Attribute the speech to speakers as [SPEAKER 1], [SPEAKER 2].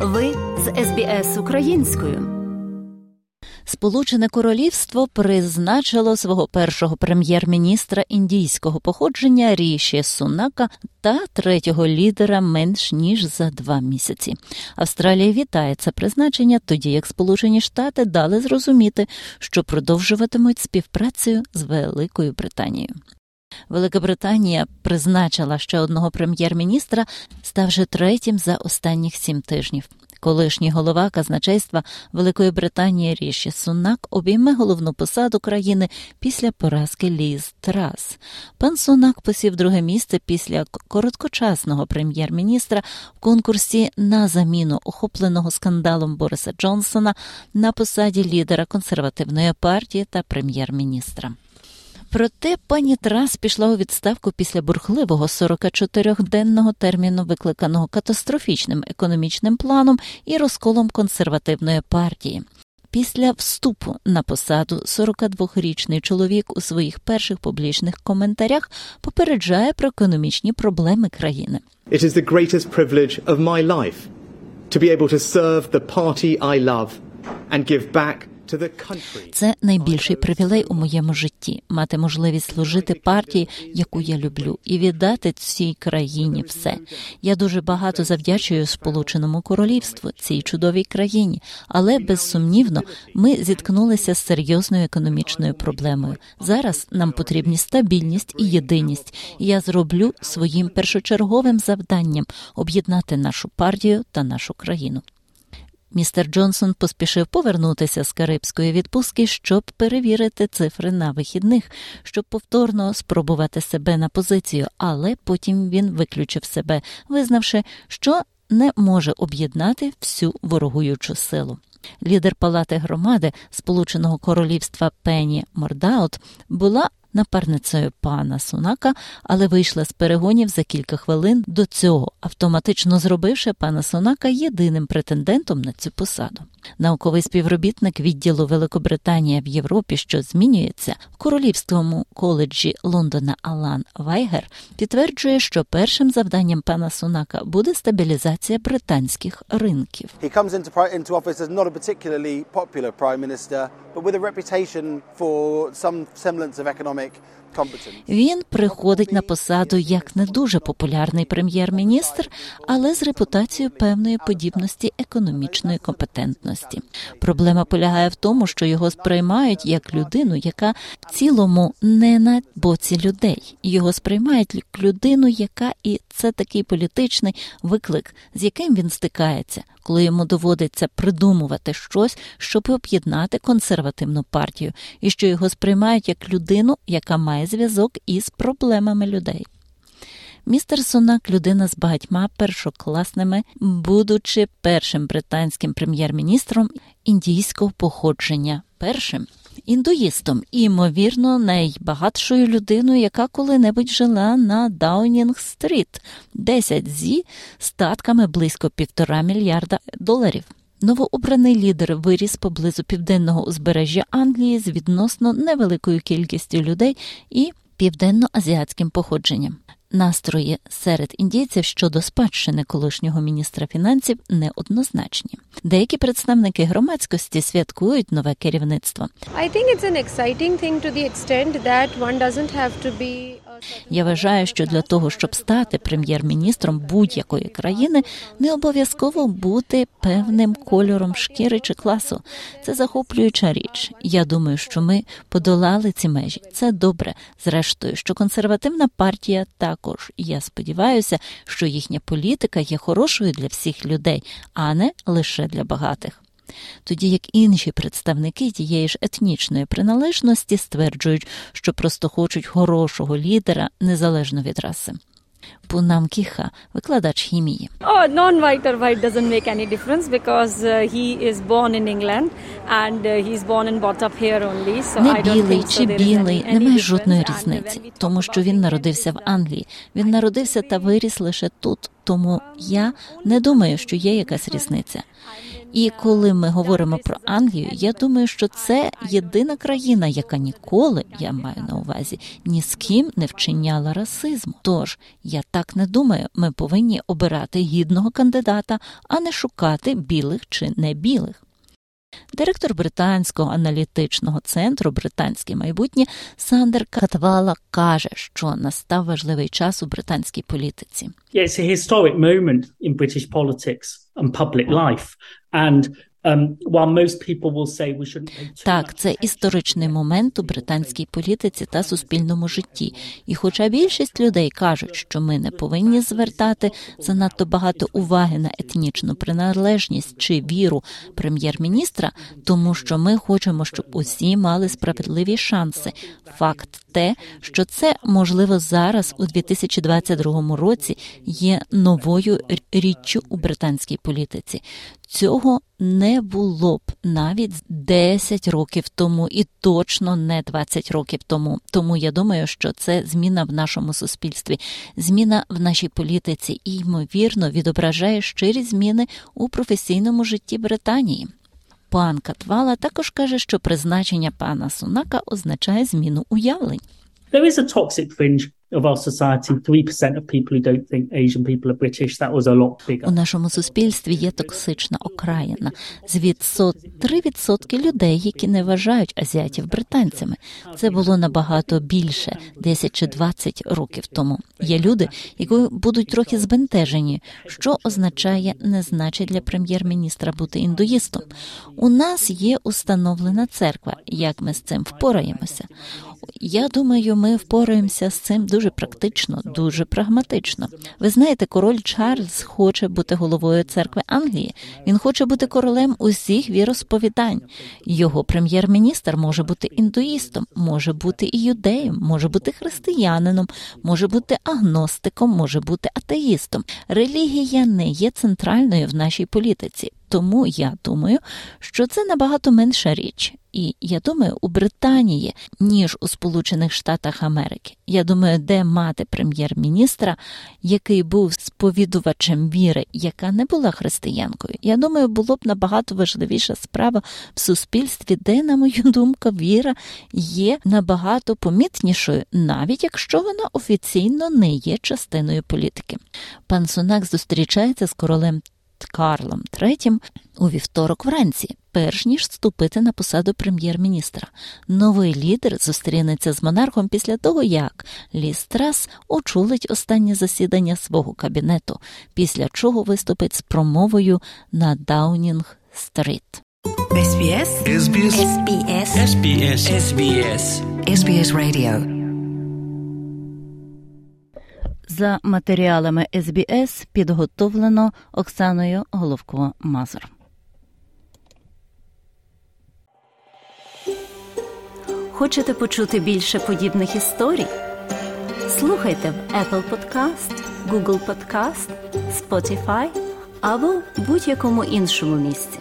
[SPEAKER 1] Ви з СБС українською.
[SPEAKER 2] Сполучене Королівство призначило свого першого прем'єр-міністра індійського походження Ріші Сунака та третього лідера менш ніж за два місяці. Австралія вітає це призначення, тоді як Сполучені Штати дали зрозуміти, що продовжуватимуть співпрацю з Великою Британією. Велика Британія призначила ще одного прем'єр-міністра, ставши третім за останніх сім тижнів. Колишній голова казначейства Великої Британії Ріші Сунак обійме головну посаду країни після поразки Ліз Трас. Пан Сунак посів друге місце після короткочасного прем'єр-міністра в конкурсі на заміну охопленого скандалом Бориса Джонсона на посаді лідера консервативної партії та прем'єр-міністра. Проте пані Трас пішла у відставку після бурхливого 44-денного терміну, викликаного катастрофічним економічним планом і розколом консервативної партії. Після вступу на посаду 42-річний чоловік у своїх перших публічних коментарях попереджає про економічні проблеми країни.
[SPEAKER 3] It is the greatest privilege of my life to be able to serve the party I love and give back
[SPEAKER 2] це найбільший привілей у моєму житті мати можливість служити партії, яку я люблю, і віддати цій країні все. Я дуже багато завдячую Сполученому Королівству цій чудовій країні, але безсумнівно ми зіткнулися з серйозною економічною проблемою. Зараз нам потрібні стабільність і єдиність. Я зроблю своїм першочерговим завданням об'єднати нашу партію та нашу країну. Містер Джонсон поспішив повернутися з карибської відпустки, щоб перевірити цифри на вихідних, щоб повторно спробувати себе на позицію, але потім він виключив себе, визнавши, що не може об'єднати всю ворогуючу силу. Лідер палати громади Сполученого Королівства Пенні Мордаут була напарницею пана Сунака, але вийшла з перегонів за кілька хвилин до цього, автоматично зробивши пана Сунака єдиним претендентом на цю посаду. Науковий співробітник відділу Великобританія в Європі, що змінюється в королівському коледжі Лондона Алан Вайгер, підтверджує, що першим завданням пана Сунака буде стабілізація британських ринків.
[SPEAKER 4] He economic
[SPEAKER 2] він приходить на посаду як не дуже популярний прем'єр-міністр, але з репутацією певної подібності економічної компетентності. Проблема полягає в тому, що його сприймають як людину, яка в цілому не на боці людей. Його сприймають як людину, яка і це такий політичний виклик, з яким він стикається, коли йому доводиться придумувати щось, щоб об'єднати консервативну партію, і що його сприймають як людину, яка має зв'язок із проблемами людей. Містер Сунак людина з багатьма першокласними, будучи першим британським прем'єр-міністром індійського походження, першим індуїстом і, ймовірно, найбагатшою людиною, яка коли-небудь жила на Даунінг-стріт, 10 зі статками близько півтора мільярда доларів. Новообраний лідер виріс поблизу південного узбережжя Англії з відносно невеликою кількістю людей і південно-азіатським походженням. Настрої серед індійців щодо спадщини колишнього міністра фінансів неоднозначні. Деякі представники громадськості святкують нове керівництво.
[SPEAKER 5] I think it's an exciting thing to the extent that one doesn't have to be
[SPEAKER 2] я вважаю, що для того, щоб стати прем'єр-міністром будь-якої країни, не обов'язково бути певним кольором шкіри чи класу. Це захоплююча річ. Я думаю, що ми подолали ці межі. Це добре. Зрештою, що консервативна партія також. Я сподіваюся, що їхня політика є хорошою для всіх людей, а не лише для багатих тоді як інші представники тієї ж етнічної приналежності стверджують, що просто хочуть хорошого лідера незалежно від раси. Пунам Кіха, викладач хімії.
[SPEAKER 6] Oh, non-white or white doesn't make any difference because uh, he is born in England and uh, he's born and brought up here only. So
[SPEAKER 2] не білий чи білий, немає жодної різниці, тому що він народився в Англії. Він народився та виріс лише тут. Тому я не думаю, що є якась різниця. І коли ми говоримо про Англію, я думаю, що це єдина країна, яка ніколи, я маю на увазі, ні з ким не вчиняла расизму. Тож я так не думаю, ми повинні обирати гідного кандидата, а не шукати білих чи не білих. Директор британського аналітичного центру Британське майбутнє Сандер Катвала каже, що настав важливий час у британській політиці.
[SPEAKER 7] Yeah, it's a historic moment in British politics and public life. And um,
[SPEAKER 2] Так, це історичний момент у британській політиці та суспільному житті. І хоча більшість людей кажуть, що ми не повинні звертати занадто багато уваги на етнічну приналежність чи віру прем'єр-міністра, тому що ми хочемо, щоб усі мали справедливі шанси. Факт те, що це можливо зараз у 2022 році є новою річчю у британській політиці. Цього не було б навіть 10 років тому, і точно не 20 років тому. Тому я думаю, що це зміна в нашому суспільстві, зміна в нашій політиці і ймовірно відображає щирі зміни у професійному житті Британії. Пан Катвала також каже, що призначення пана Сунака означає зміну уявлень.
[SPEAKER 7] There is a toxic fringe of our society. 3% of people who don't think Asian people are British. That was a lot
[SPEAKER 2] У нашому суспільстві є токсична окраїна з відсот 3% людей, які не вважають азіатів британцями. Це було набагато більше 10 чи 20 років тому. Є люди, які будуть трохи збентежені, що означає не значить для прем'єр-міністра бути індуїстом. У нас є установлена церква. Як ми з цим впораємося? Я думаю, ми впораємося з цим дуже практично, дуже прагматично. Ви знаєте, король Чарльз хоче бути головою церкви Англії. Він хоче бути королем усіх віросповідань. Його прем'єр-міністр може бути індуїстом, може бути і юдеєм, може бути християнином, може бути агностиком, може бути атеїстом. Релігія не є центральною в нашій політиці. Тому я думаю, що це набагато менша річ. І я думаю, у Британії, ніж у Сполучених Штатах Америки. Я думаю, де мати прем'єр-міністра, який був сповідувачем віри, яка не була християнкою. Я думаю, було б набагато важливіша справа в суспільстві, де, на мою думку, віра є набагато помітнішою, навіть якщо вона офіційно не є частиною політики. Пан Сунак зустрічається з королем Карлом III у вівторок вранці, перш ніж вступити на посаду прем'єр-міністра. Новий лідер зустрінеться з монархом після того, як Ліс Трас очолить останнє засідання свого кабінету, після чого виступить з промовою на Даунінг-стрит.
[SPEAKER 8] SBS
[SPEAKER 9] SBS
[SPEAKER 8] SBS
[SPEAKER 9] SBS SBS
[SPEAKER 8] SBS Radio
[SPEAKER 2] За матеріалами СБС підготовлено Оксаною Головко-Мазур.
[SPEAKER 1] Хочете почути більше подібних історій? Слухайте в Apple Podcast, Google Podcast, Spotify або будь-якому іншому місці.